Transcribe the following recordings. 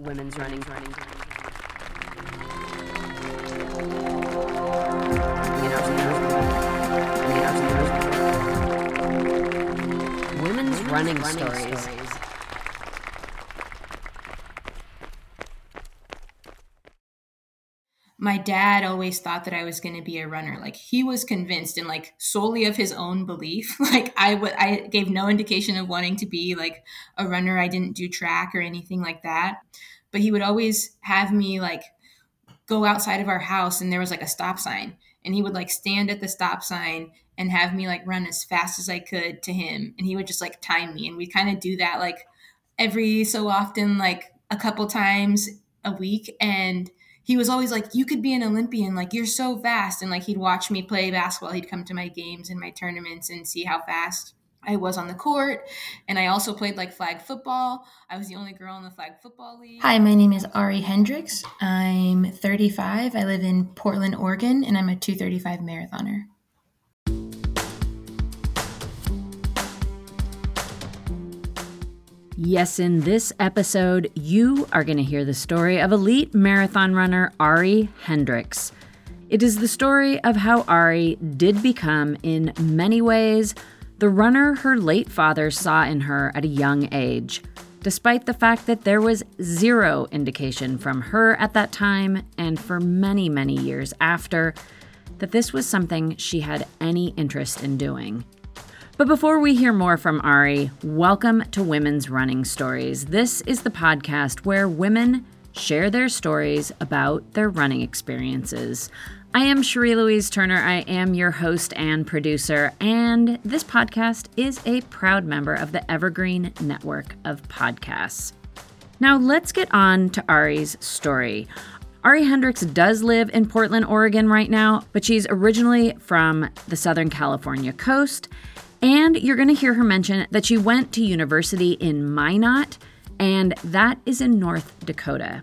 Women's running, running, running. Women's running, stories. My dad always thought that I was going to be a runner. Like he was convinced and like solely of his own belief. Like I would, I gave no indication of wanting to be like a runner. I didn't do track or anything like that. But he would always have me like go outside of our house and there was like a stop sign and he would like stand at the stop sign and have me like run as fast as I could to him and he would just like time me and we kind of do that like every so often like a couple times a week and he was always like, You could be an Olympian. Like, you're so fast. And like, he'd watch me play basketball. He'd come to my games and my tournaments and see how fast I was on the court. And I also played like flag football. I was the only girl in the flag football league. Hi, my name is Ari Hendrix. I'm 35. I live in Portland, Oregon, and I'm a 235 marathoner. Yes, in this episode, you are going to hear the story of elite marathon runner Ari Hendrix. It is the story of how Ari did become, in many ways, the runner her late father saw in her at a young age, despite the fact that there was zero indication from her at that time and for many, many years after that this was something she had any interest in doing. But before we hear more from Ari, welcome to Women's Running Stories. This is the podcast where women share their stories about their running experiences. I am Cherie Louise Turner. I am your host and producer, and this podcast is a proud member of the Evergreen Network of Podcasts. Now, let's get on to Ari's story. Ari Hendrix does live in Portland, Oregon right now, but she's originally from the Southern California coast and you're going to hear her mention that she went to university in Minot, and that is in North Dakota.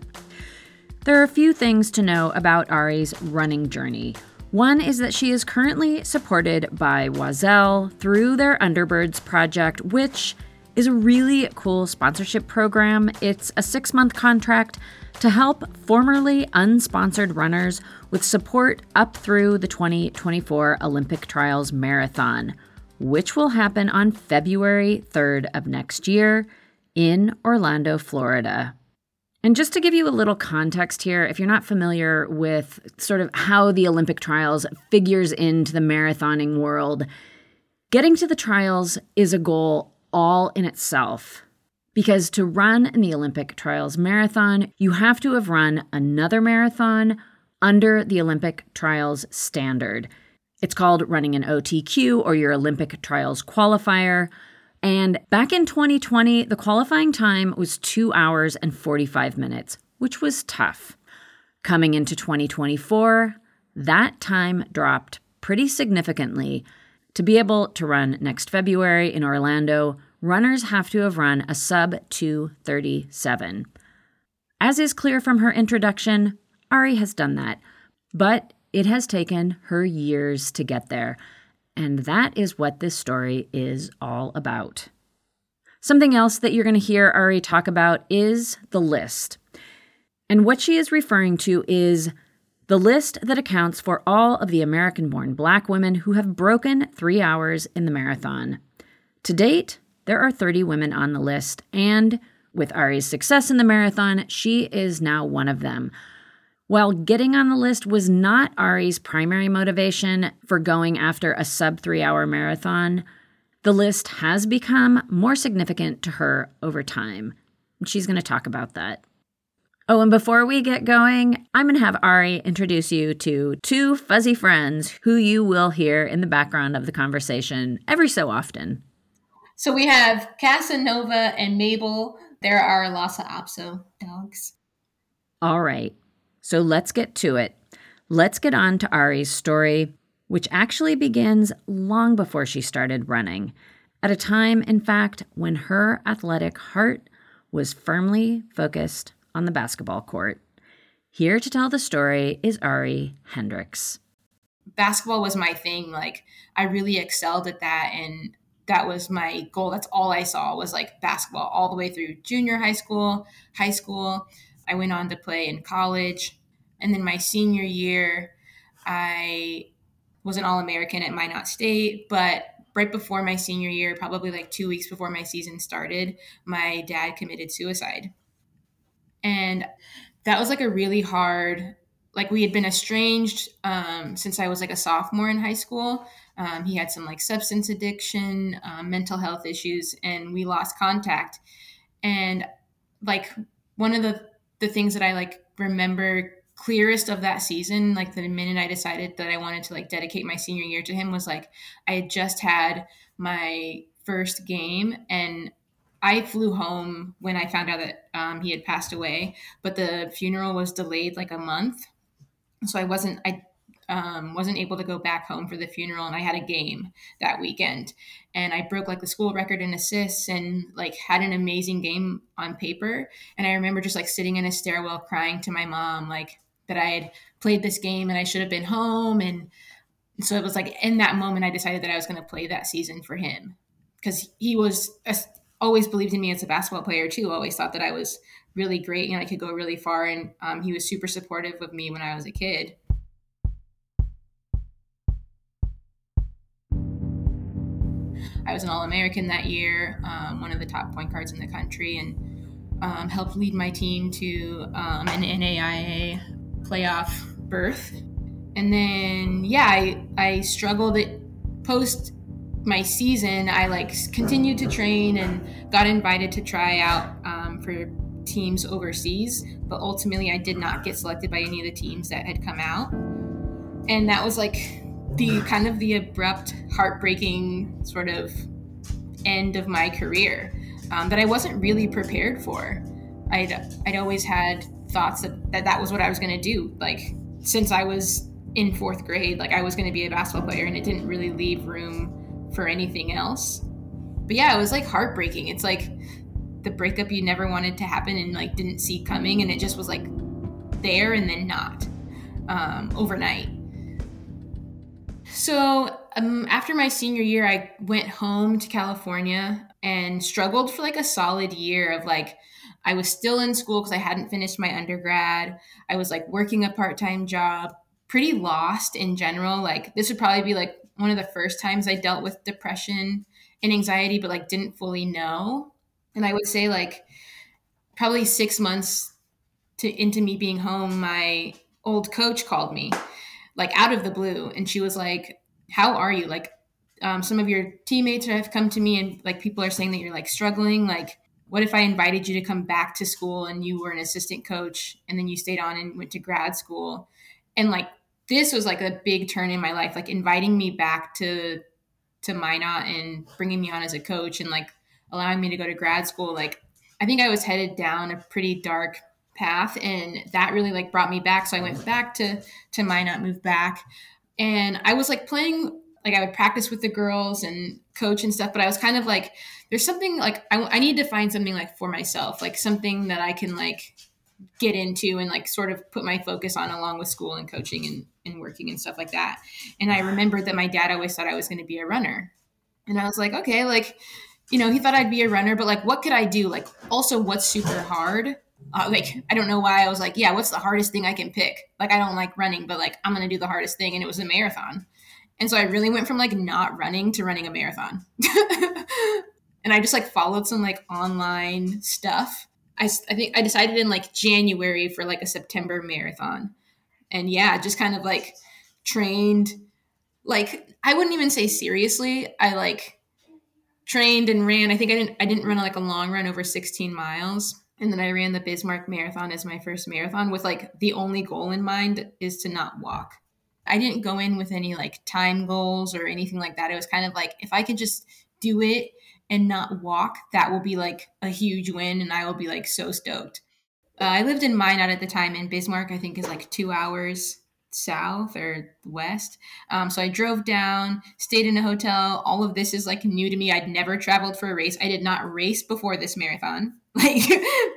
There are a few things to know about Ari's running journey. One is that she is currently supported by Oiselle through their Underbirds project, which is a really cool sponsorship program. It's a six month contract to help formerly unsponsored runners with support up through the 2024 Olympic Trials Marathon which will happen on February 3rd of next year in Orlando, Florida. And just to give you a little context here, if you're not familiar with sort of how the Olympic trials figures into the marathoning world, getting to the trials is a goal all in itself. Because to run in the Olympic trials marathon, you have to have run another marathon under the Olympic trials standard. It's called running an OTQ or your Olympic Trials qualifier. And back in 2020, the qualifying time was two hours and 45 minutes, which was tough. Coming into 2024, that time dropped pretty significantly. To be able to run next February in Orlando, runners have to have run a sub 237. As is clear from her introduction, Ari has done that. But it has taken her years to get there, and that is what this story is all about. Something else that you're going to hear Ari talk about is the list. And what she is referring to is the list that accounts for all of the American born black women who have broken three hours in the marathon. To date, there are 30 women on the list, and with Ari's success in the marathon, she is now one of them. While getting on the list was not Ari's primary motivation for going after a sub three hour marathon, the list has become more significant to her over time. She's going to talk about that. Oh, and before we get going, I'm going to have Ari introduce you to two fuzzy friends who you will hear in the background of the conversation every so often. So we have Casanova and Mabel There are Lhasa Apso dogs. All right. So let's get to it. Let's get on to Ari's story, which actually begins long before she started running, at a time, in fact, when her athletic heart was firmly focused on the basketball court. Here to tell the story is Ari Hendrix. Basketball was my thing. Like, I really excelled at that. And that was my goal. That's all I saw was like basketball all the way through junior high school, high school. I went on to play in college. And then my senior year, I was an All American at Minot State. But right before my senior year, probably like two weeks before my season started, my dad committed suicide. And that was like a really hard like we had been estranged um, since I was like a sophomore in high school. Um, he had some like substance addiction, um, mental health issues, and we lost contact. And like one of the the things that I like remember clearest of that season, like the minute I decided that I wanted to like dedicate my senior year to him, was like I had just had my first game and I flew home when I found out that um, he had passed away, but the funeral was delayed like a month. So I wasn't I um, wasn't able to go back home for the funeral and I had a game that weekend. And I broke like the school record in assists and like had an amazing game on paper. And I remember just like sitting in a stairwell crying to my mom like that I had played this game and I should have been home and so it was like in that moment I decided that I was going to play that season for him because he was always believed in me as a basketball player too always thought that I was really great and I could go really far. And um, he was super supportive of me when I was a kid. I was an All American that year, um, one of the top point guards in the country, and um, helped lead my team to um, an NAIA playoff berth. And then, yeah, I, I struggled at post my season. I like continued to train and got invited to try out um, for teams overseas, but ultimately I did not get selected by any of the teams that had come out. And that was like the kind of the abrupt, heartbreaking sort of end of my career um, that I wasn't really prepared for. I'd, I'd always had thoughts that, that that was what I was going to do. Like, since I was in fourth grade, like I was going to be a basketball player, and it didn't really leave room for anything else. But yeah, it was like heartbreaking. It's like the breakup you never wanted to happen and like didn't see coming and it just was like there and then not um, overnight so um, after my senior year i went home to california and struggled for like a solid year of like i was still in school because i hadn't finished my undergrad i was like working a part-time job pretty lost in general like this would probably be like one of the first times i dealt with depression and anxiety but like didn't fully know and I would say like probably six months to into me being home, my old coach called me like out of the blue, and she was like, "How are you? Like, um, some of your teammates have come to me, and like people are saying that you're like struggling. Like, what if I invited you to come back to school and you were an assistant coach, and then you stayed on and went to grad school, and like." This was like a big turn in my life, like inviting me back to to Minot and bringing me on as a coach and like allowing me to go to grad school, like I think I was headed down a pretty dark path and that really like brought me back. So I went back to to Minot, moved back. And I was like playing like I would practice with the girls and coach and stuff, but I was kind of like, there's something like I, I need to find something like for myself, like something that I can like get into and like sort of put my focus on along with school and coaching and, and working and stuff like that. And I remembered that my dad always thought I was going to be a runner. And I was like, okay, like you know, he thought I'd be a runner, but like, what could I do? Like, also, what's super hard? Uh, like, I don't know why I was like, yeah, what's the hardest thing I can pick? Like, I don't like running, but like, I'm going to do the hardest thing. And it was a marathon. And so I really went from like not running to running a marathon. and I just like followed some like online stuff. I, I think I decided in like January for like a September marathon. And yeah, just kind of like trained. Like, I wouldn't even say seriously. I like, trained and ran. I think I didn't I didn't run like a long run over 16 miles. And then I ran the Bismarck Marathon as my first marathon with like the only goal in mind is to not walk. I didn't go in with any like time goals or anything like that. It was kind of like if I could just do it and not walk, that will be like a huge win and I will be like so stoked. Uh, I lived in Minot at the time in Bismarck, I think is like two hours south or west. Um, so I drove down, stayed in a hotel. All of this is like new to me. I'd never traveled for a race. I did not race before this marathon. Like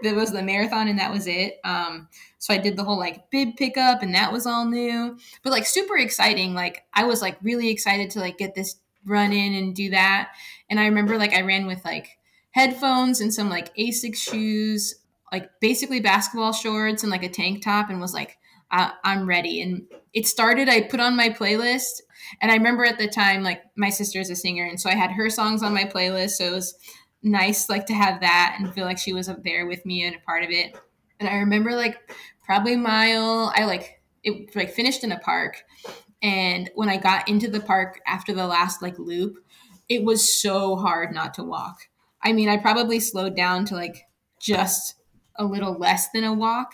that was the marathon and that was it. Um, so I did the whole like bib pickup and that was all new, but like super exciting. Like I was like really excited to like get this run in and do that. And I remember like I ran with like headphones and some like Asics shoes, like basically basketball shorts and like a tank top and was like I, am ready. And it started, I put on my playlist. And I remember at the time, like my sister is a singer. And so I had her songs on my playlist. So it was nice, like to have that and feel like she was up there with me and a part of it. And I remember like probably mile, I like, it like finished in a park. And when I got into the park after the last like loop, it was so hard not to walk. I mean, I probably slowed down to like just a little less than a walk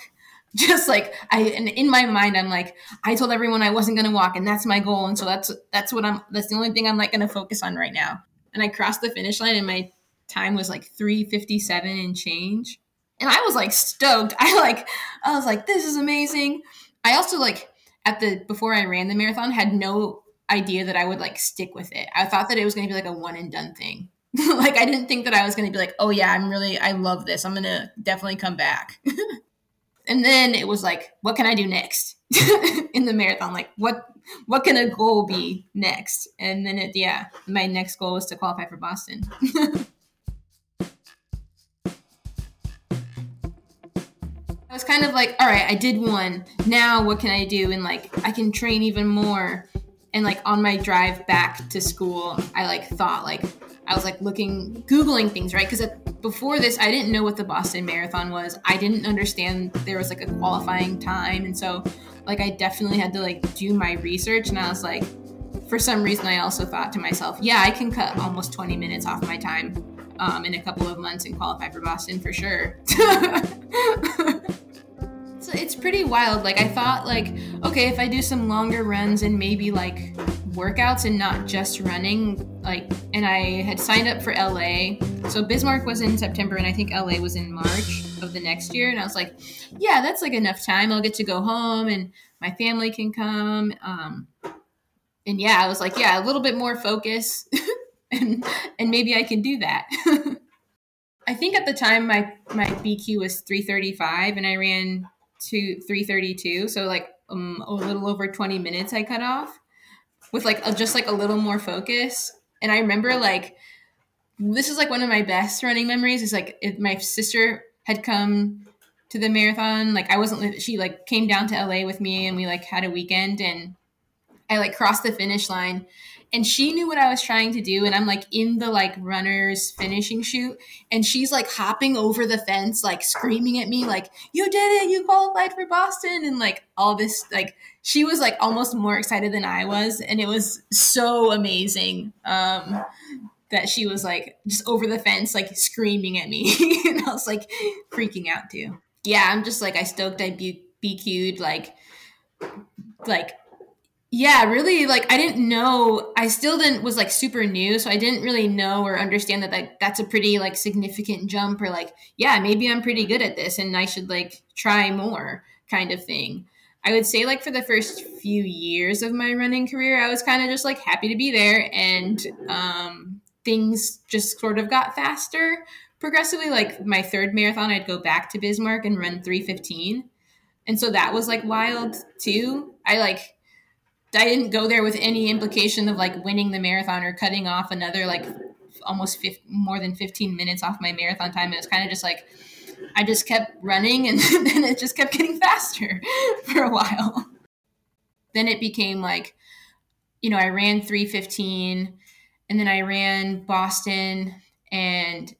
just like I and in my mind I'm like I told everyone I wasn't going to walk and that's my goal and so that's that's what I'm that's the only thing I'm like going to focus on right now. And I crossed the finish line and my time was like 357 and change. And I was like stoked. I like I was like this is amazing. I also like at the before I ran the marathon had no idea that I would like stick with it. I thought that it was going to be like a one and done thing. like I didn't think that I was going to be like, "Oh yeah, I'm really I love this. I'm going to definitely come back." And then it was like what can i do next in the marathon like what what can a goal be next and then it yeah my next goal was to qualify for boston I was kind of like, all right, I did one. Now what can I do? And like, I can train even more. And like on my drive back to school, I like thought like, I was like looking, Googling things, right? Because before this, I didn't know what the Boston Marathon was. I didn't understand there was like a qualifying time. And so, like, I definitely had to like do my research. And I was like, for some reason, I also thought to myself, yeah, I can cut almost 20 minutes off my time um, in a couple of months and qualify for Boston for sure. so it's pretty wild. Like, I thought, like, okay, if I do some longer runs and maybe like workouts and not just running like and i had signed up for la so bismarck was in september and i think la was in march of the next year. And i was like yeah that's like enough time. I'll get to go home and my family can come. Um, and yeah i was like yeah a little bit more focus and and maybe i can do that. I think at the time my my bq was 335 and i ran to 332 so like um, a little over 20 minutes i cut off with like a, just like a little more focus. And I remember like this is like one of my best running memories. Is like it, my sister had come to the marathon. Like I wasn't. She like came down to LA with me, and we like had a weekend, and I like crossed the finish line, and she knew what I was trying to do and I'm like in the like runner's finishing chute and she's like hopping over the fence like screaming at me like you did it you qualified for Boston and like all this like she was like almost more excited than I was and it was so amazing um that she was like just over the fence like screaming at me and I was like freaking out too. Yeah, I'm just like I stoked I BQ'd like like yeah really like i didn't know i still didn't was like super new so i didn't really know or understand that, that that's a pretty like significant jump or like yeah maybe i'm pretty good at this and i should like try more kind of thing. I would say like for the first few years of my running career i was kind of just like happy to be there and um, things just sort of got faster progressively like my third marathon i'd go back to bismarck and run 315 and so that was like wild too. I like I didn't go there with any implication of like winning the marathon or cutting off another like almost 50, more than 15 minutes off my marathon time. It was kind of just like I just kept running and then it just kept getting faster for a while. Then it became like, you know, I ran 315 and then I ran Boston and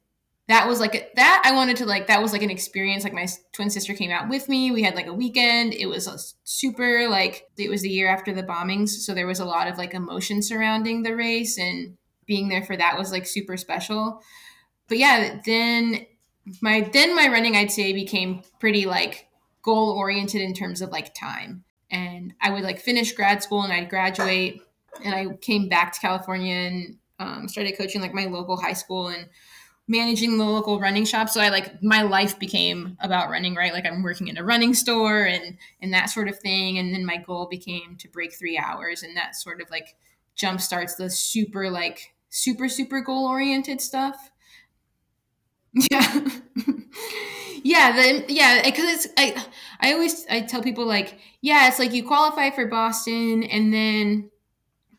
that was like that I wanted to like that was like an experience like my twin sister came out with me. We had like a weekend. It was super like it was the year after the bombings so there was a lot of like emotion surrounding the race and being there for that was like super special. But yeah then my then my running I'd say became pretty like goal oriented in terms of like time. And I would like finish grad school and I'd graduate and I came back to California and um, started coaching like my local high school and managing the local running shop. So i like my life became about running right? Like i'm working in a running store and and that sort of thing. And then my goal became to break three hours. And that sort of like jump starts the super like super super goal oriented stuff. Yeah. Yeah then yeah because it's i i always i tell people like yeah it's like you qualify for boston and then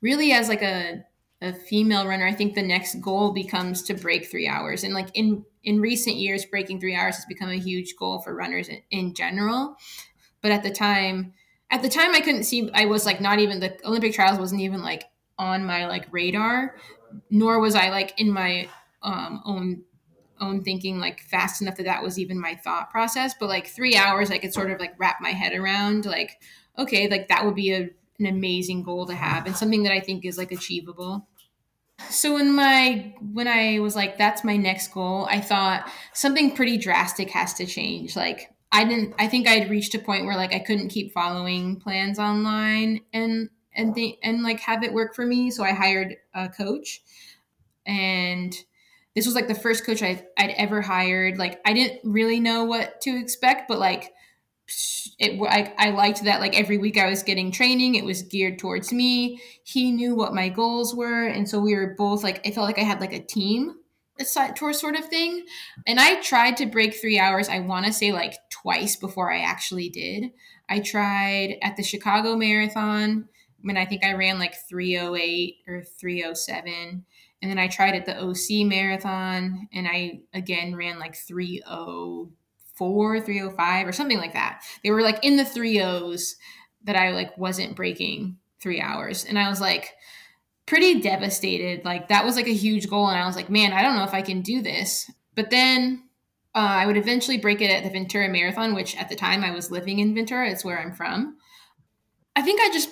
really as like a a female runner, I think the next goal becomes to break three hours. And like in in recent years, breaking three hours has become a huge goal for runners in, in general. But at the time, at the time, I couldn't see. I was like not even the Olympic trials wasn't even like on my like radar, nor was I like in my um, own own thinking like fast enough that that was even my thought process. But like three hours, I could sort of like wrap my head around like okay, like that would be a an amazing goal to have and something that I think is like achievable. So when my when I was like that's my next goal, I thought something pretty drastic has to change. Like I didn't I think I'd reached a point where like I couldn't keep following plans online and and th- and like have it work for me, so I hired a coach. And this was like the first coach I I'd ever hired. Like I didn't really know what to expect, but like it I, I liked that like every week i was getting training it was geared towards me. He knew what my goals were and so we were both like i felt like i had like a team tour sort of thing. And i tried to break three hours i want to say like twice before i actually did. I tried at the chicago marathon when i think i ran like 308 or 307 and then i tried at the oc marathon and i again ran like 30 304, 305 or something like that. They were like in the three O's that I like wasn't breaking three hours. And I was like pretty devastated. Like that was like a huge goal. And I was like, man, I don't know if I can do this. But then uh, I would eventually break it at the Ventura Marathon, which at the time I was living in Ventura. It's where I'm from. I think I just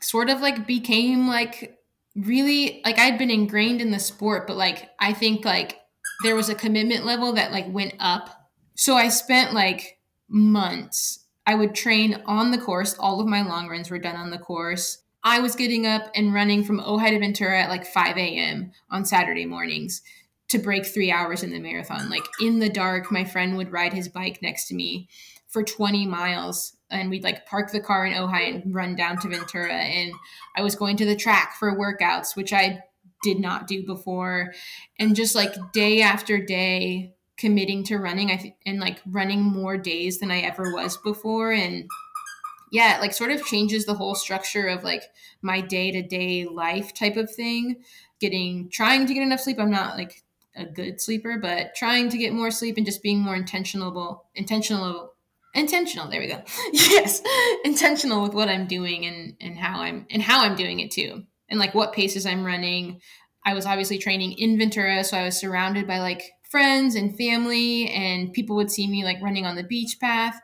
sort of like became like really like I'd been ingrained in the sport, but like I think like there was a commitment level that like went up so I spent like months. I would train on the course. All of my long runs were done on the course. I was getting up and running from Ojai to Ventura at like 5 a.m. on Saturday mornings to break three hours in the marathon. Like in the dark, my friend would ride his bike next to me for 20 miles and we'd like park the car in Ojai and run down to Ventura. And I was going to the track for workouts, which I did not do before. And just like day after day, committing to running I th- and like running more days than I ever was before and yeah, it like sort of changes the whole structure of like my day-to-day life type of thing. Getting trying to get enough sleep. I'm not like a good sleeper, but trying to get more sleep and just being more intentional intentional intentional there we go yes intentional with what i'm doing and and how i'm and how i'm doing it too and like what paces i'm running i was obviously training in ventura so i was surrounded by like friends and family and people would see me like running on the beach path.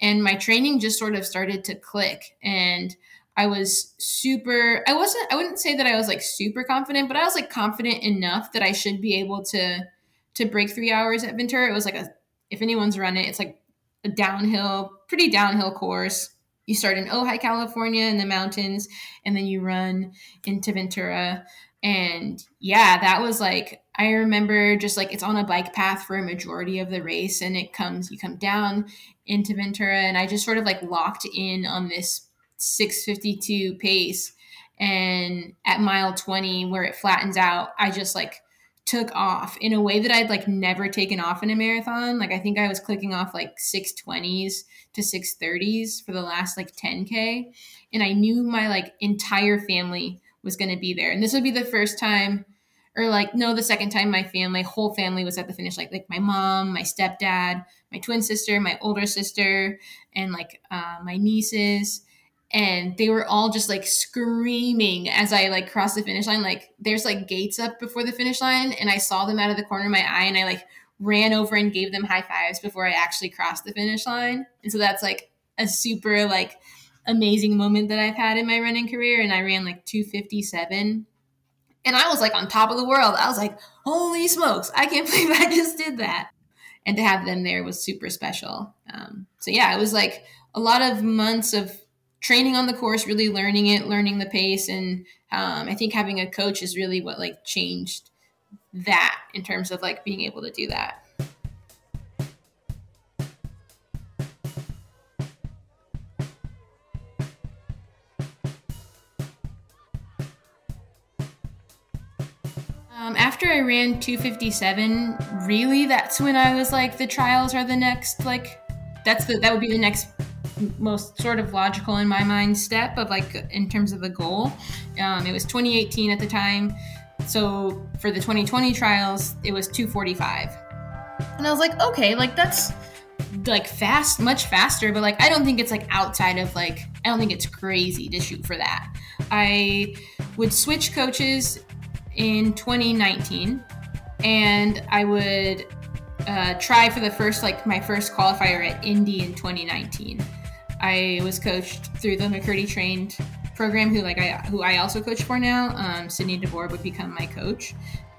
And my training just sort of started to click and I was super I wasn't I wouldn't say that I was like super confident but I was like confident enough that I should be able to to break 3 hours at Ventura. It was like a if anyone's run it it's like a downhill pretty downhill course. You start in Ojai California in the mountains and then you run into Ventura and yeah that was like I remember just like it's on a bike path for a majority of the race, and it comes, you come down into Ventura, and I just sort of like locked in on this 652 pace. And at mile 20, where it flattens out, I just like took off in a way that I'd like never taken off in a marathon. Like I think I was clicking off like 620s to 630s for the last like 10k and I knew my like entire family was going to be there. And this would be the first time or like no the second time my family whole family was at the finish like like my mom my stepdad my twin sister my older sister and like uh, my nieces and they were all just like screaming as i like crossed the finish line like there's like gates up before the finish line and i saw them out of the corner of my eye and i like ran over and gave them high fives before i actually crossed the finish line and so that's like a super like amazing moment that i've had in my running career and i ran like 257 and I was like on top of the world. I was like, holy smokes, I can't believe I just did that. And to have them there was super special. Um, so yeah, it was like a lot of months of training on the course, really learning it, learning the pace, and um, I think having a coach is really what like changed that in terms of like being able to do that. Um, after I ran 257, really, that's when I was like, the trials are the next, like, that's the, that would be the next most sort of logical in my mind step of like, in terms of the goal. Um, it was 2018 at the time. So for the 2020 trials, it was 245. And I was like, okay, like, that's like fast, much faster, but like, I don't think it's like outside of like, I don't think it's crazy to shoot for that. I would switch coaches in 2019, and I would uh, try for the first like my first qualifier at Indy in 2019. I was coached through the McKirdy trained program, who like I who I also coach for now. Um, Sydney DeVore would become my coach.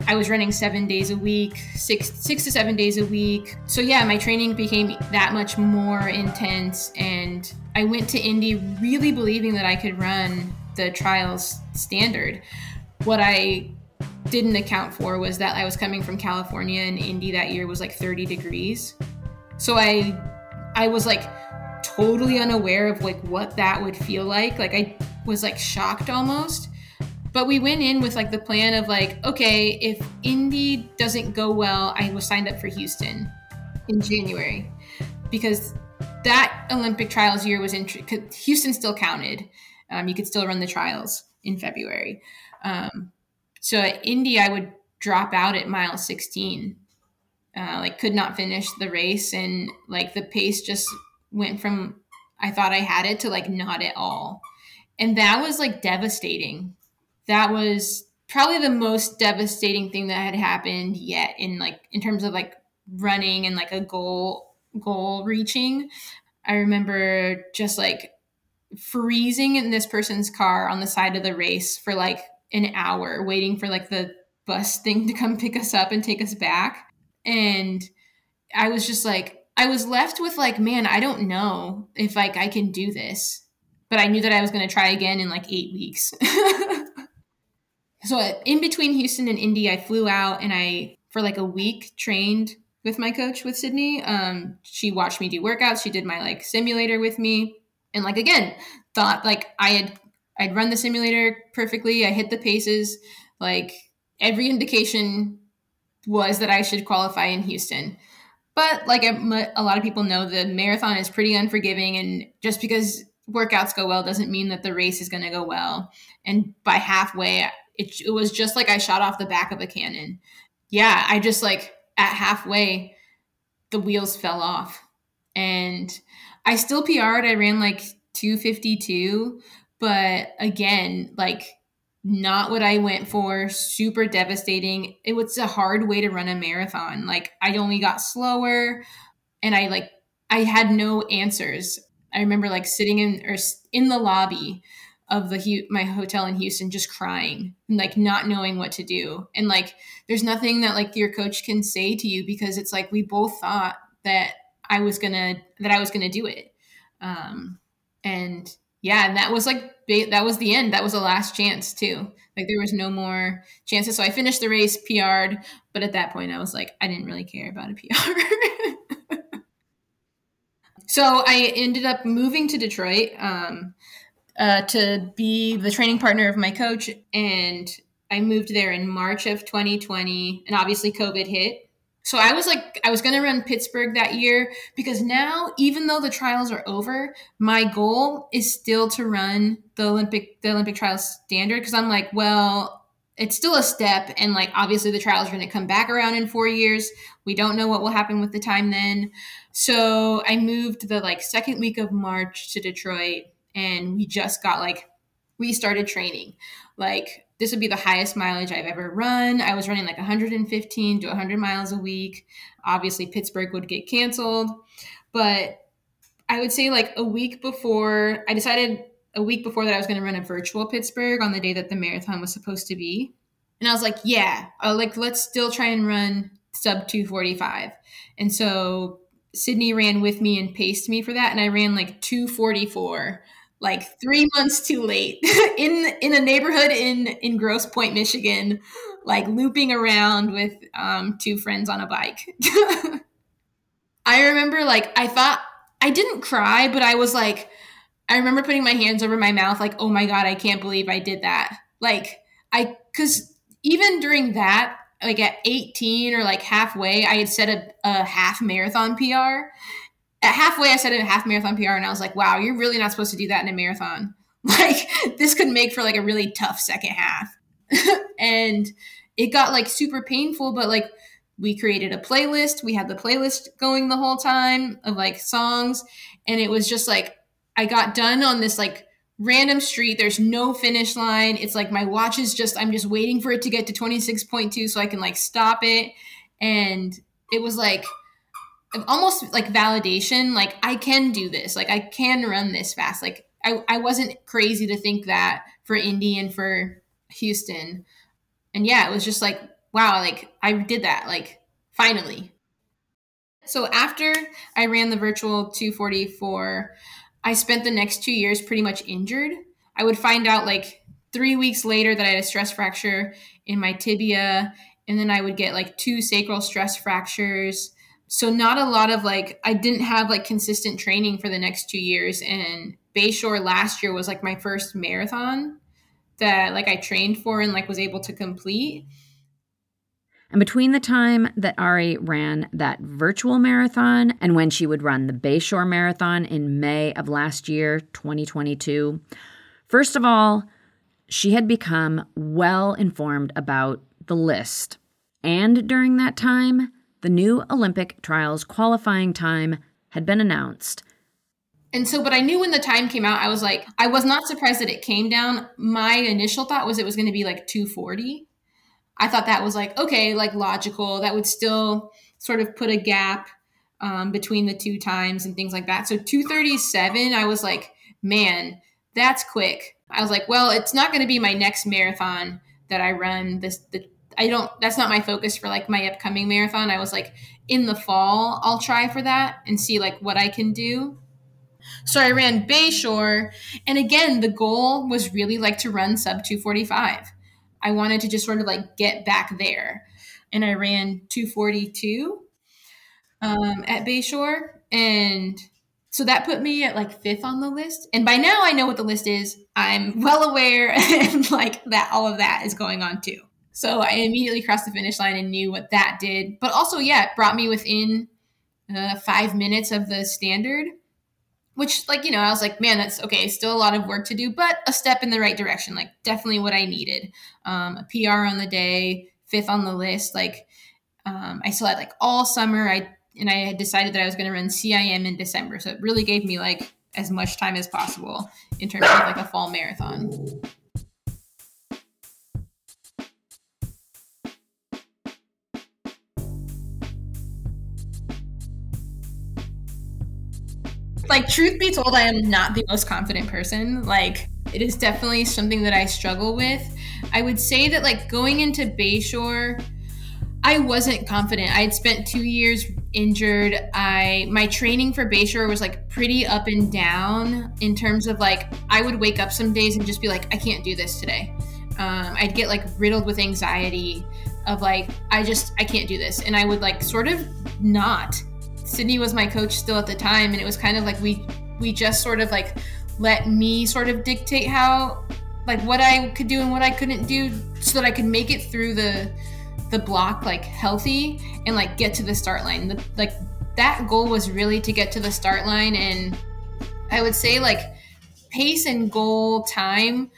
I was running seven days a week, six six to seven days a week. So yeah, my training became that much more intense, and I went to Indy really believing that I could run the trials standard. What I didn't account for was that I was coming from California and Indy that year was like 30 degrees. So I I was like totally unaware of like what that would feel like. Like I was like shocked almost. But we went in with like the plan of like, okay, if Indy doesn't go well, I was signed up for Houston in January because that Olympic trials year was in Houston still counted. Um, you could still run the trials in February. Um, so at Indy, I would drop out at mile 16. Uh, like could not finish the race and like the pace just went from I thought I had it to like not at all. And that was like devastating. That was probably the most devastating thing that had happened yet in like in terms of like running and like a goal goal reaching. I remember just like freezing in this person's car on the side of the race for like an hour waiting for like the bus thing to come pick us up and take us back. And I was just like, I was left with like, man, I don't know if like I can do this. But I knew that I was going to try again in like eight weeks. so in between Houston and Indy, I flew out and I, for like a week, trained with my coach with Sydney. Um, she watched me do workouts. She did my like simulator with me. And like, again, thought like I had I'd run the simulator perfectly. I hit the paces. Like every indication was that I should qualify in Houston. But like a, lot of people know, the marathon is pretty unforgiving. And just because workouts go well doesn't mean that the race is going to go well. And by halfway, it, it was just like I shot off the back of a cannon. Yeah, I just like at halfway, the wheels fell off. And I still PR'd. I ran like 252, but again, like not what I went for, super devastating. It was a hard way to run a marathon. Like I only got slower and I like I had no answers. I remember like sitting in or in the lobby of the my hotel in Houston just crying and like not knowing what to do. And like there's nothing that like your coach can say to you because it's like we both thought that I was going to that I was going to do it. Um and yeah, and that was like that was the end. That was the last chance too. Like there was no more chances. So I finished the race, PR'd, but at that point I was like, I didn't really care about a PR. so I ended up moving to Detroit um, uh, to be the training partner of my coach, and I moved there in March of 2020, and obviously COVID hit. So I was like, I was going to run Pittsburgh that year because now, even though the trials are over, my goal is still to run the Olympic, the Olympic trials standard. Cause I'm like, well, it's still a step. And like, obviously the trials are going to come back around in four years. We don't know what will happen with the time then. So I moved the like second week of March to Detroit and we just got like, we started training. Like this would be the highest mileage I've ever run. I was running like 115 to 100 miles a week. Obviously, Pittsburgh would get canceled, but I would say like a week before, I decided a week before that I was going to run a virtual Pittsburgh on the day that the marathon was supposed to be. And I was like, yeah, uh, like let's still try and run sub 245. And so Sydney ran with me and paced me for that. And I ran like 244 like three months too late in in a neighborhood in in Grosse Pointe, Michigan, like looping around with um, two friends on a bike. I remember like I thought I didn't cry, but I was like, I remember putting my hands over my mouth, like, oh my god, I can't believe I did that. Like I, because even during that, like at 18 or like halfway, I had set a, a half marathon PR at halfway, I said a half marathon PR, and I was like, wow, you're really not supposed to do that in a marathon. Like, this could make for like a really tough second half. and it got like super painful, but like, we created a playlist. We had the playlist going the whole time of like songs. And it was just like, I got done on this like random street. There's no finish line. It's like my watch is just, I'm just waiting for it to get to 26.2 so I can like stop it. And it was like, almost like validation like i can do this like i can run this fast. Like i, I wasn't crazy to think that for indy and for houston. And yeah it was just like wow like i did that like finally. So after i ran the virtual 244 i spent the next two years pretty much injured. I would find out like three weeks later that i had a stress fracture in my tibia and then i would get like two sacral stress fractures so not a lot of like I didn't have like consistent training for the next two years and Bayshore last year was like my first marathon that like I trained for and like was able to complete. And between the time that Ari ran that virtual marathon and when she would run the Bayshore Marathon in May of last year, 2022, first of all, she had become well informed about the list. And during that time, the new Olympic trials qualifying time had been announced. And so, but I knew when the time came out, I was like, I was not surprised that it came down. My initial thought was it was going to be like 240. I thought that was like, okay, like logical. That would still sort of put a gap um, between the two times and things like that. So 237, I was like, man, that's quick. I was like, well, it's not going to be my next marathon that I run this the I don't that's not my focus for like my upcoming marathon. I was like in the fall I'll try for that and see like what I can do. So I ran Bayshore and again the goal was really like to run sub 245. I wanted to just sort of like get back there. And I ran 242 um, at Bayshore and so that put me at like fifth on the list. And by now I know what the list is. I'm well aware and like that all of that is going on too. So I immediately crossed the finish line and knew what that did. But also, yeah, it brought me within uh, five minutes of the standard, which, like, you know, I was like, man, that's okay. Still a lot of work to do, but a step in the right direction. Like, definitely what I needed. Um, a PR on the day, fifth on the list. Like, um, I still had like all summer. I and I had decided that I was going to run CIM in December, so it really gave me like as much time as possible in terms of like a fall marathon. Like truth be told, I am not the most confident person. Like it is definitely something that I struggle with. I would say that like going into Bayshore, I wasn't confident. I had spent two years injured. I my training for Bayshore was like pretty up and down in terms of like I would wake up some days and just be like, I can't do this today. Um, I'd get like riddled with anxiety of like I just I can't do this, and I would like sort of not Sydney was my coach still at the time, and it was kind of like we we just sort of like let me sort of dictate how like what I could do and what I couldn't do so that I could make it through the the block like healthy and like get to the start line. The, like that goal was really to get to the start line and I would say like pace and goal time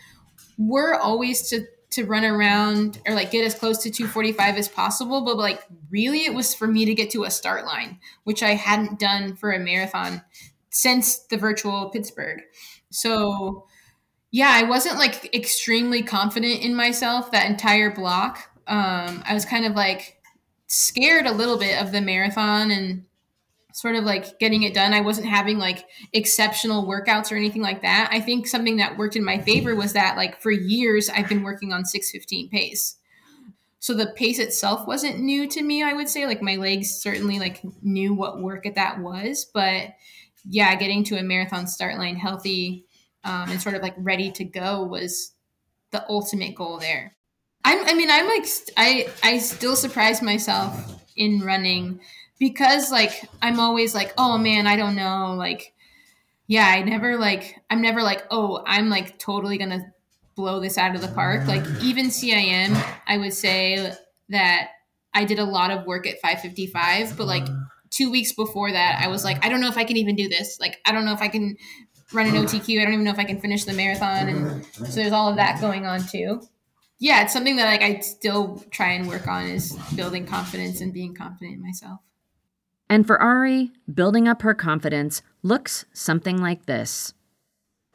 were always to to run around or like get as close to 245 as possible but like really it was for me to get to a start line which i hadn't done for a marathon since the virtual pittsburgh. So yeah i wasn't like extremely confident in myself that entire block. Um, i was kind of like scared a little bit of the marathon and sort of like getting it done. I wasn't having like exceptional workouts or anything like that. I think something that worked in my favor was that like for years I've been working on 615 pace. So the pace itself wasn't new to me, I would say. Like my legs certainly like knew what work at that was, but yeah, getting to a marathon start line healthy um, and sort of like ready to go was the ultimate goal there. I'm, I mean, I'm like, I, I still surprise myself in running because like, I'm always like, oh man, I don't know. Like, yeah, I never like, I'm never like, oh, I'm like totally to blow this out of the park. Like even CIM, I would say that I did a lot of work at 555, but like two weeks before that, I was like, I don't know if I can even do this. Like, I don't know if I can run an OTQ. I don't even know if I can finish the marathon. And so there's all of that going on too. Yeah, it's something that like I still try and work on is building confidence and being confident in myself. And for Ari, building up her confidence looks something like this.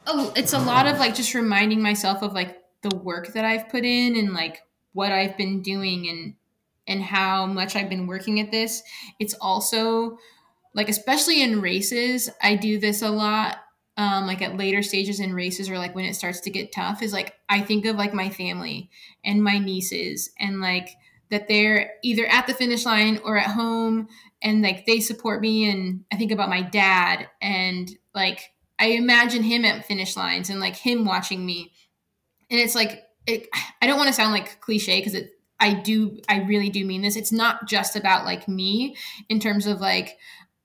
Oh, it's a lot of like just reminding myself of like the work that I've put in and like what I've been doing and and how much I've been working at this. It's also like especially in races, I do this a lot um, like at later stages in races or like when it starts to get tough is like I think of like my family and my nieces and like that they're either at the finish line or at home and like they support me and I think about my dad and like I imagine him at finish lines and like him watching me. And it's like it, I don't want to sound like cliche because it I do I really do mean this. It's not just about like me in terms of like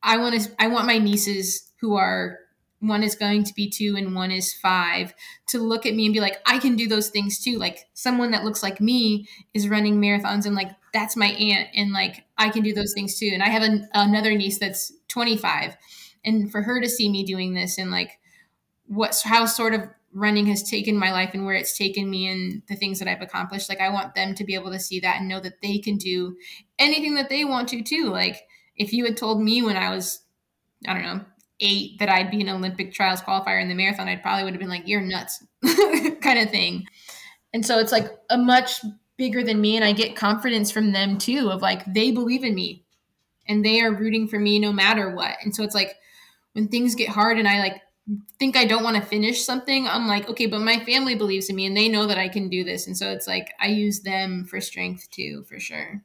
I want to I want my nieces who are one is going to be two and one is five to look at me and be like i can do those things too. Like someone that looks like me is running marathons and like that's my aunt and like i can do those things too. And i have an, another niece that's 25 and for her to see me doing this and like what how sort of running has taken my life and where it's taken me and the things that i've accomplished like i want them to be able to see that and know that they can do anything that they want to too. Like if you had told me when i was I don't know, eight that I'd be an Olympic trials qualifier in the marathon, I'd probably would have been like, you're nuts kind of thing. And so it's like a much bigger than me. And I get confidence from them too of like, they believe in me and they are rooting for me no matter what. And so it's like when things get hard and I like think I don't want to finish something, I'm like, okay, but my family believes in me and they know that I can do this. And so it's like I use them for strength too, for sure.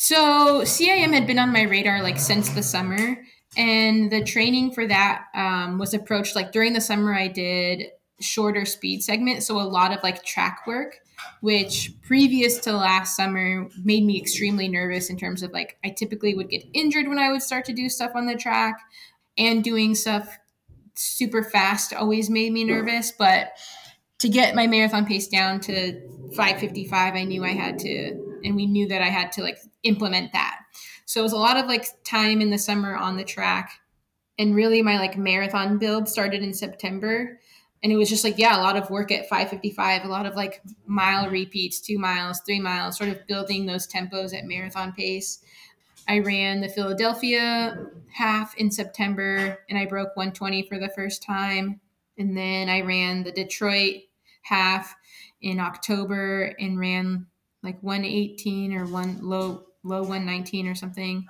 So CIM had been on my radar like since the summer, and the training for that um, was approached like during the summer. I did shorter speed segments, so a lot of like track work, which previous to last summer made me extremely nervous in terms of like I typically would get injured when I would start to do stuff on the track, and doing stuff super fast always made me nervous, but to get my marathon pace down to 555 i knew i had to and we knew that I had to like implement that. So it was a lot of like time in the summer on the track. And really my like marathon build started in September. And it was just like, yeah, a lot of work at 555, a lot of like mile repeats, two miles, three miles, sort of building those tempos at marathon pace. I ran the Philadelphia half in September and I broke 120 for the first time. And then I ran the Detroit half in October and ran like 118 or one low low 119 or something.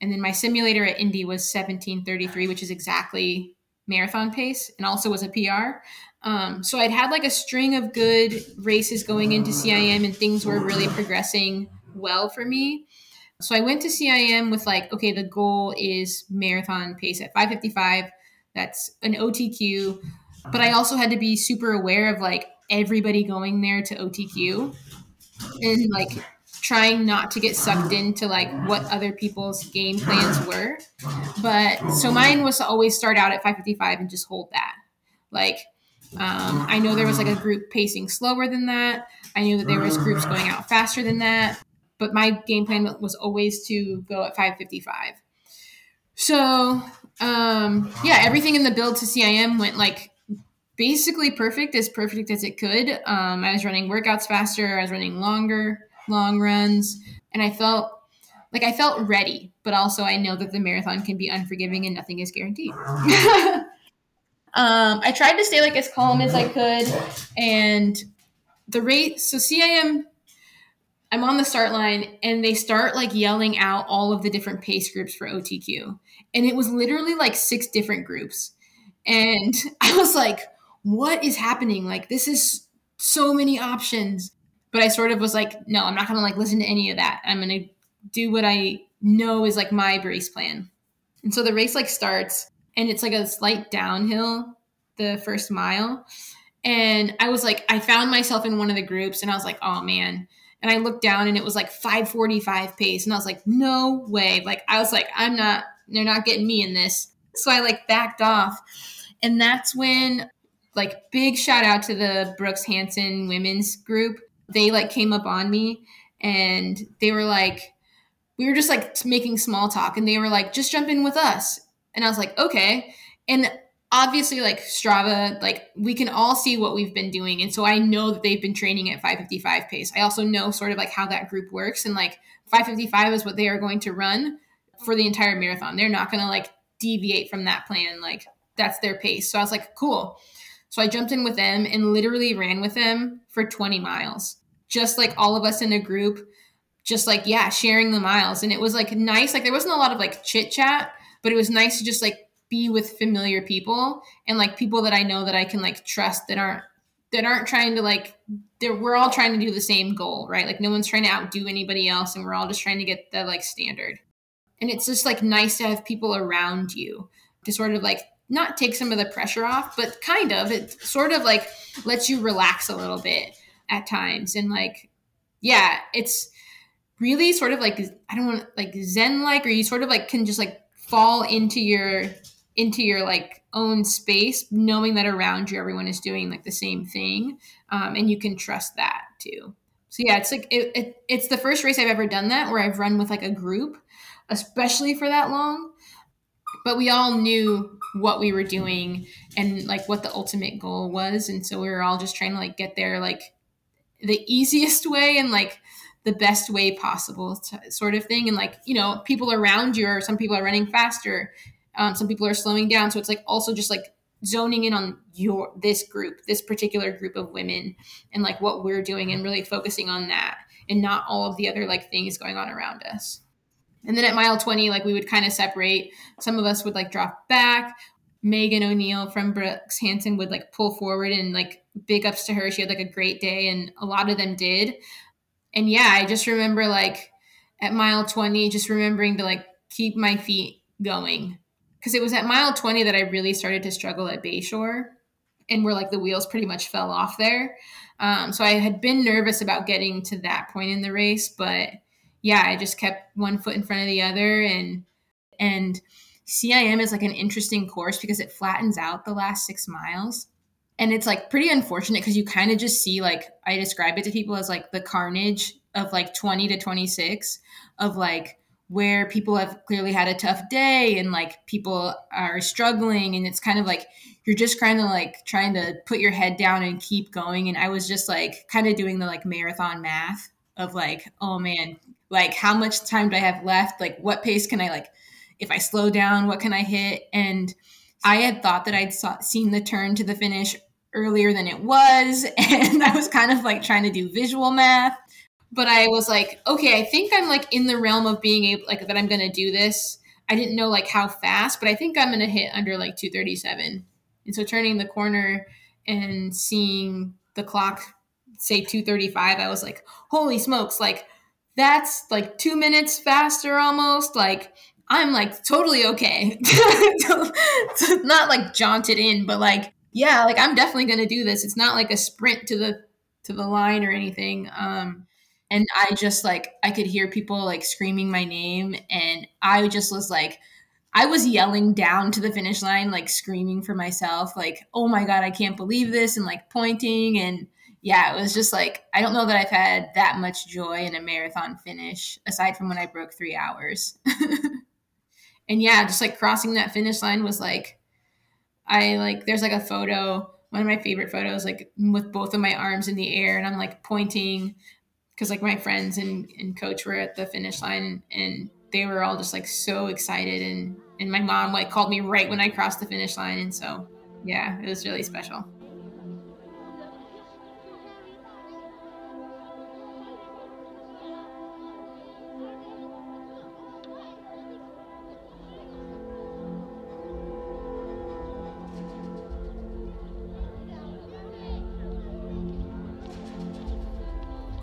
And then my simulator at Indy was 1733, which is exactly marathon pace and also was a PR. Um, so I'd had like a string of good races going into CIM and things were really progressing well for me. So I went to CIM with like, okay, the goal is marathon pace at 555. That's an OTQ. But I also had to be super aware of like everybody going there to OTQ and like trying not to get sucked into like what other people's game plans were. But so mine was to always start out at 555 and just hold that. Like um, I know there was like a group pacing slower than that. I knew that there was groups going out faster than that. But my game plan was always to go at 555. So um, yeah, everything in the build to CIM went like basically perfect, as perfect as it could. Um, I was running workouts faster, I was running longer, long runs, and I felt like I felt ready, but also I know that the marathon can be unforgiving and nothing is guaranteed. um, I tried to stay like as calm as I could, and the rate. So CIM, I'm on the start line, and they start like yelling out all of the different pace groups for OTQ, and it was literally like six different groups, and I was like, what is happening? Like, this is so many options. But I sort of was like, no, I'm not going to like listen to any of that. I'm going to do what I know is like my race plan. And so the race like starts and it's like a slight downhill the first mile. And I was like, I found myself in one of the groups and I was like, oh man. And I looked down and it was like 545 pace. And I was like, no way. Like, I was like, I'm not, they're not getting me in this. So I like backed off. And that's when, like, big shout out to the Brooks Hanson women's group. They like came up on me and they were like, we were just like making small talk and they were like, just jump in with us. And I was like, okay. And obviously like Strava, like we can all see what we've been doing. And so I know that they've been training at 555 pace. I also know sort of like how that group works. And like 555 is what they are going to run for the entire marathon. They're not going to like deviate from that plan. Like that's their pace. So I was like, cool. So I jumped in with them and literally ran with them for 20 miles. Just like all of us in a group, just like, yeah, sharing the miles. And it was like nice. Like there wasn't a lot of like chit chat, but it was nice to just like be with familiar people and like people that I know that I can like trust that aren't that aren't trying to like we're all trying to do the same goal, right? Like no one's trying to outdo anybody else and we're all just trying to get the like standard. And it's just like nice to have people around you to sort of like not take some of the pressure off, but kind of it sort of like lets you relax a little bit at times. And like yeah, it's really sort of like I don't want like zen like or you sort of like can just like fall into your into your like own space knowing that around you everyone is doing like the same thing um, and you can trust that too. So yeah it's like it, it, it's the first race i've ever done that where i've run with like a group especially for that long. But we all knew what we were doing and like what the ultimate goal was and so we were all just trying to like get there like the easiest way and like the best way possible sort of thing and like you know people around you or some people are running faster um, some people are slowing down. So it's like also just like zoning in on your this group, this particular group of women, and like what we're doing, and really focusing on that, and not all of the other like things going on around us. And then at mile 20, like we would kind of separate. Some of us would like drop back. Megan O'Neill from Brooks Hanson would like pull forward and like big ups to her. She had like a great day, and a lot of them did. And yeah, I just remember like at mile 20, just remembering to like keep my feet going because it was at mile 20 that I really started to struggle at Bayshore and where like the wheels pretty much fell off there. Um, so I had been nervous about getting to that point in the race, but yeah, I just kept one foot in front of the other and and CIM is like an interesting course because it flattens out the last six miles. And it's like pretty unfortunate because you kind of just see like I describe it to people as like the carnage of like 20 to 26 of like where people have clearly had a tough day and like people are struggling and it's kind of like you're just kind of like trying to put your head down and keep going and i was just like kind of doing the like marathon math of like oh man like how much time do i have left like what pace can i like if i slow down what can i hit and i had thought that i'd saw, seen the turn to the finish earlier than it was and i was kind of like trying to do visual math but I was like, okay, I think I'm like in the realm of being able like that I'm gonna do this. I didn't know like how fast, but I think I'm gonna hit under like 237. And so turning the corner and seeing the clock say 235, I was like, holy smokes, like that's like two minutes faster almost. Like I'm like totally okay. not like jaunted in, but like, yeah, like I'm definitely gonna do this. It's not like a sprint to the to the line or anything. Um and I just like I could hear people like screaming my name and I just was like I was yelling down to the finish line like screaming for myself like oh my god I can't believe this and like pointing and yeah it was just like I don't know that I've had that much joy in a marathon finish aside from when I broke 3 hours. and yeah just like crossing that finish line was like I like there's like a photo one of my favorite photos like with both of my arms in the air and I'm like pointing because like my friends and, and coach were at the finish line and they were all just like so excited and and my mom like called me right when I crossed the finish line and so yeah it was really special.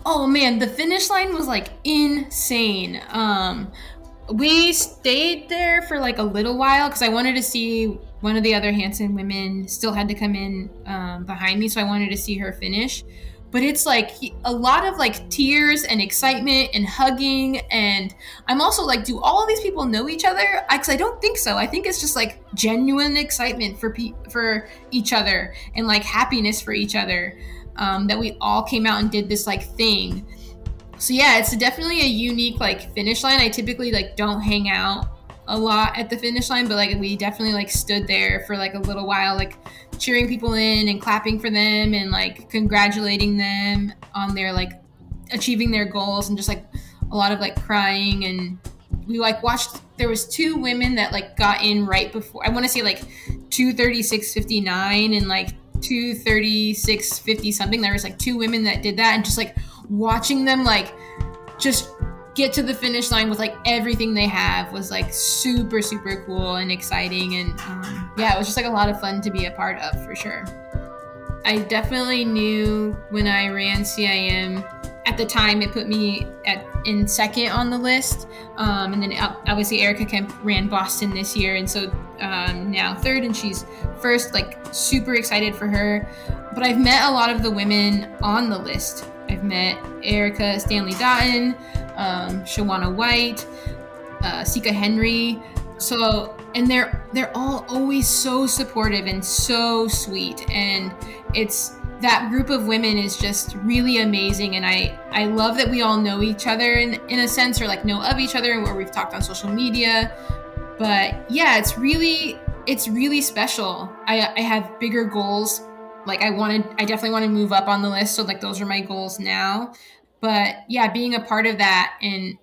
Oh man, the finish line was like insane. Um, We stayed there for like a little while because I wanted to see one of the other Hanson women still had to come in um, behind me, so I wanted to see her finish. But it's like a lot of like tears and excitement and hugging, and I'm also like, do all of these people know each other? Because I, I, don't think so. I think it's just like genuine excitement for pe- for each other and like happiness for each other um, that we all came out and did this like thing so yeah, it's definitely a unique like finish line. I typically like don't hang out a lot at the finish line, but like we definitely like stood there for like a little while, like cheering people in and clapping for them and like congratulating them on their like achieving their goals and just like a lot of like crying and we like watched there was two women that like got in right before I want to say like 236.59 and like 236.50 something there was like two women that did that and just like watching them like just get to the finish line with like everything they have was like super super cool and exciting and um, yeah it was just like a lot of fun to be a part of for sure. I definitely knew when i ran cim at the time it put me at in second on the list. Um, and then obviously erica kemp ran boston this year. And so um, now third and she's first like super excited for her. But i've met a lot of the women on the list. I've met Erica Stanley Dotton, um, Shawana White, uh, Sika Henry. So, and they're they're all always so supportive and so sweet, and it's that group of women is just really amazing and i i love that we all know each other in, in a sense or like know of each other and where we've talked on social media. But yeah it's really it's really special. I i have bigger goals. Like I wanted I definitely want to move up on the list so like those are my goals now. But yeah being a part of that and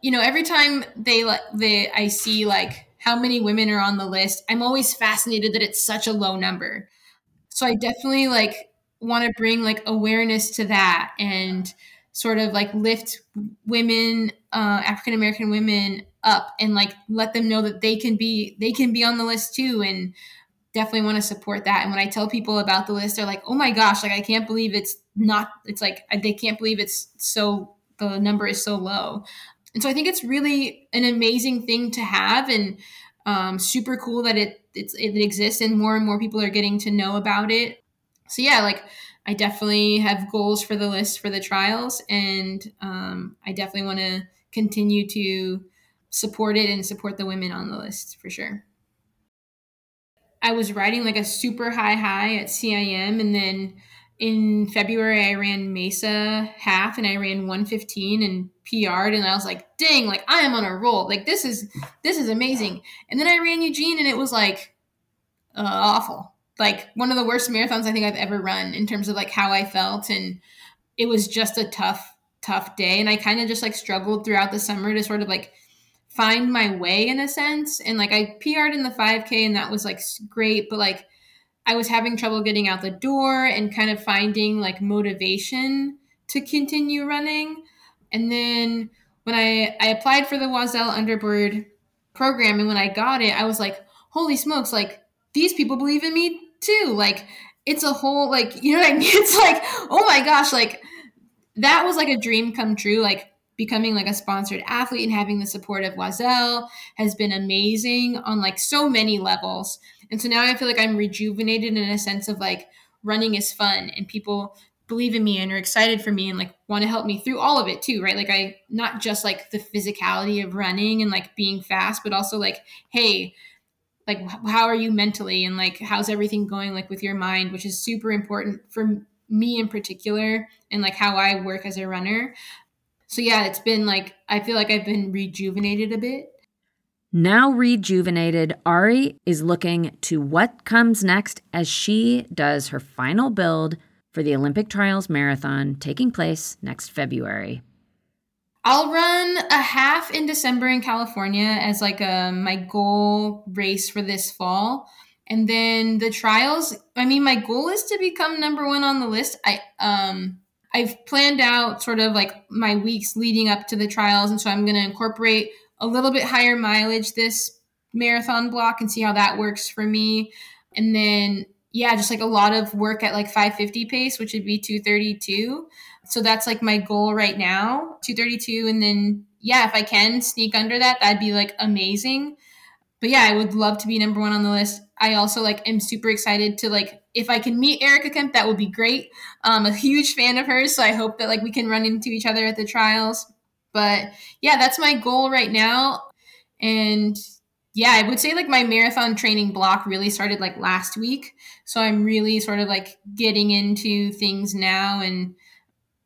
you know every time they like they I see like how many women are on the list I'm always fascinated that it's such a low number. So I definitely like want to bring like awareness to that and sort of like lift women uh, African American women up and like let them know that they can be they can be on the list too and definitely want to support that. And when I tell people about the list, they're like, "Oh my gosh, like I can't believe it's not it's like they can't believe it's so the number is so low." And so I think it's really an amazing thing to have and um, super cool that it it's it exists and more and more people are getting to know about it. So yeah, like I definitely have goals for the list for the trials, and um, I definitely want to continue to support it and support the women on the list for sure. I was riding like a super high high at CIM and then in February I ran Mesa half and I ran 115 and PR'd and I was like, dang, like I am on a roll. Like this is this is amazing. And then I ran Eugene and it was like uh, awful. Like one of the worst marathons I think I've ever run in terms of like how I felt and it was just a tough tough day and I kind of just like struggled throughout the summer to sort of like find my way in a sense. And like I PR'd in the 5K and that was like great, but like I was having trouble getting out the door and kind of finding like motivation to continue running. And then when I, I applied for the Oiselle Underbird program and when I got it, I was like, holy smokes, like these people believe in me too. Like it's a whole like you know what I mean? It's like, oh my gosh, like that was like a dream come true. Like becoming like a sponsored athlete and having the support of Oiselle has been amazing on like so many levels. And so now I feel like I'm rejuvenated in a sense of like running is fun and people believe in me and are excited for me and like want to help me through all of it too, right? Like I not just like the physicality of running and like being fast, but also like, hey, like how are you mentally and like how's everything going like with your mind, which is super important for me in particular and like how I work as a runner so yeah, it's been like I feel like I've been rejuvenated a bit. Now rejuvenated, Ari is looking to what comes next as she does her final build for the Olympic Trials Marathon taking place next February. I'll run a half in December in California as like a um, my goal race for this fall. And then the trials, I mean my goal is to become number 1 on the list. I um I've planned out sort of like my weeks leading up to the trials. And so I'm going to incorporate a little bit higher mileage this marathon block and see how that works for me. And then yeah, just like a lot of work at like 550 pace, which would be 232. So that's like my goal right now, 232. And then, yeah, if I can sneak under that, that'd be like amazing. But yeah, I would love to be number one on the list. I also like am super excited to like if I can meet Erica Kemp, that would be great. I'm a huge fan of hers, so I hope that like we can run into each other at the trials. But yeah, that's my goal right now. And yeah, I would say like my marathon training block really started like last week. So I'm really sort of like getting into things now. And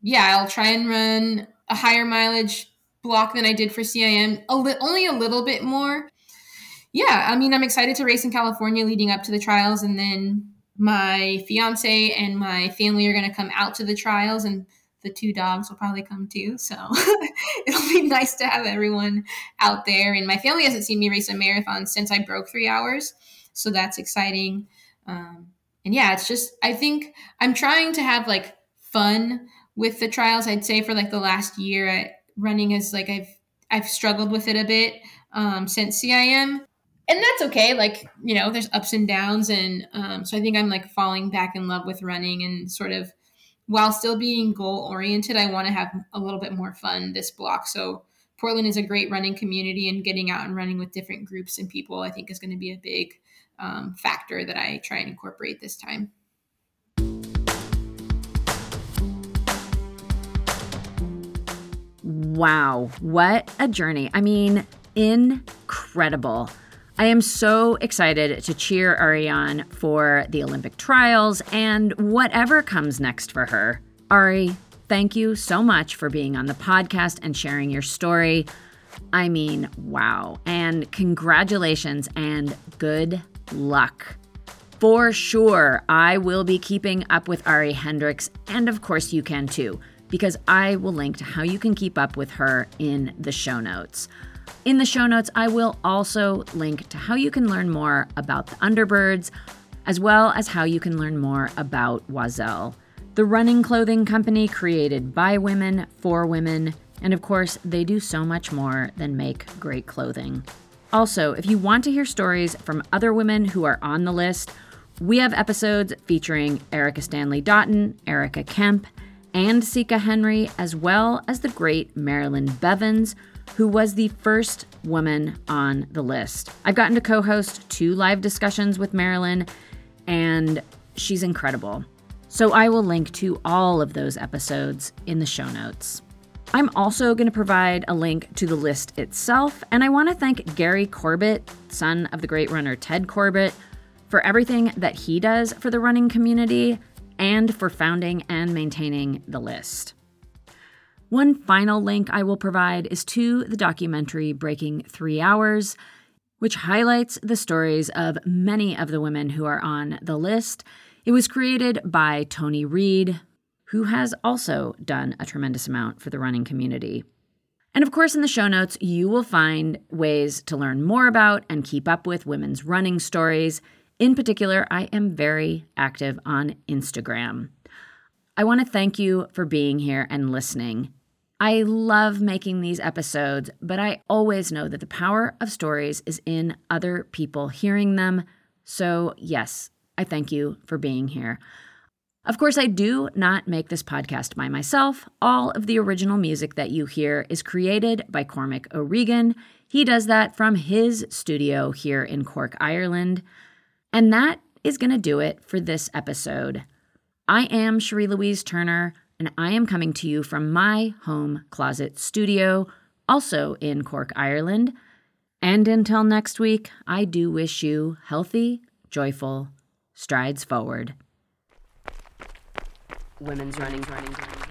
yeah, I'll try and run a higher mileage block than I did for CIM, a li- only a little bit more. Yeah, I mean, I'm excited to race in California leading up to the trials. And then my fiance and my family are going to come out to the trials and the two dogs will probably come too. So it'll be nice to have everyone out there. And my family hasn't seen me race a marathon since I broke three hours. So that's exciting. Um, and yeah, it's just, I think I'm trying to have like fun with the trials. I'd say for like the last year, I, running is like I've, I've struggled with it a bit um, since CIM. And that's okay. Like, you know, there's ups and downs. And um, so I think I'm like falling back in love with running and sort of while still being goal oriented, I want to have a little bit more fun this block. So Portland is a great running community, and getting out and running with different groups and people, I think, is going to be a big um, factor that I try and incorporate this time. Wow, what a journey. I mean, incredible. I am so excited to cheer Ari on for the Olympic trials and whatever comes next for her. Ari, thank you so much for being on the podcast and sharing your story. I mean, wow. And congratulations and good luck. For sure, I will be keeping up with Ari Hendrix, and of course, you can too, because I will link to how you can keep up with her in the show notes. In the show notes, I will also link to how you can learn more about the Underbirds, as well as how you can learn more about Oiselle, the running clothing company created by women for women. And of course, they do so much more than make great clothing. Also, if you want to hear stories from other women who are on the list, we have episodes featuring Erica Stanley Dotton, Erica Kemp, and Sika Henry, as well as the great Marilyn Bevans, who was the first woman on the list. I've gotten to co host two live discussions with Marilyn, and she's incredible. So I will link to all of those episodes in the show notes. I'm also going to provide a link to the list itself, and I want to thank Gary Corbett, son of the great runner Ted Corbett, for everything that he does for the running community and for founding and maintaining the list. One final link I will provide is to the documentary Breaking Three Hours, which highlights the stories of many of the women who are on the list. It was created by Tony Reed, who has also done a tremendous amount for the running community. And of course, in the show notes, you will find ways to learn more about and keep up with women's running stories. In particular, I am very active on Instagram. I want to thank you for being here and listening. I love making these episodes, but I always know that the power of stories is in other people hearing them. So, yes, I thank you for being here. Of course, I do not make this podcast by myself. All of the original music that you hear is created by Cormac O'Regan. He does that from his studio here in Cork, Ireland. And that is going to do it for this episode. I am Cherie Louise Turner and I am coming to you from my home closet studio, also in Cork, Ireland. And until next week, I do wish you healthy, joyful strides forward. Women's running, running, running.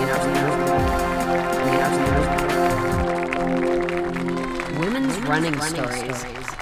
Women's running, running stories.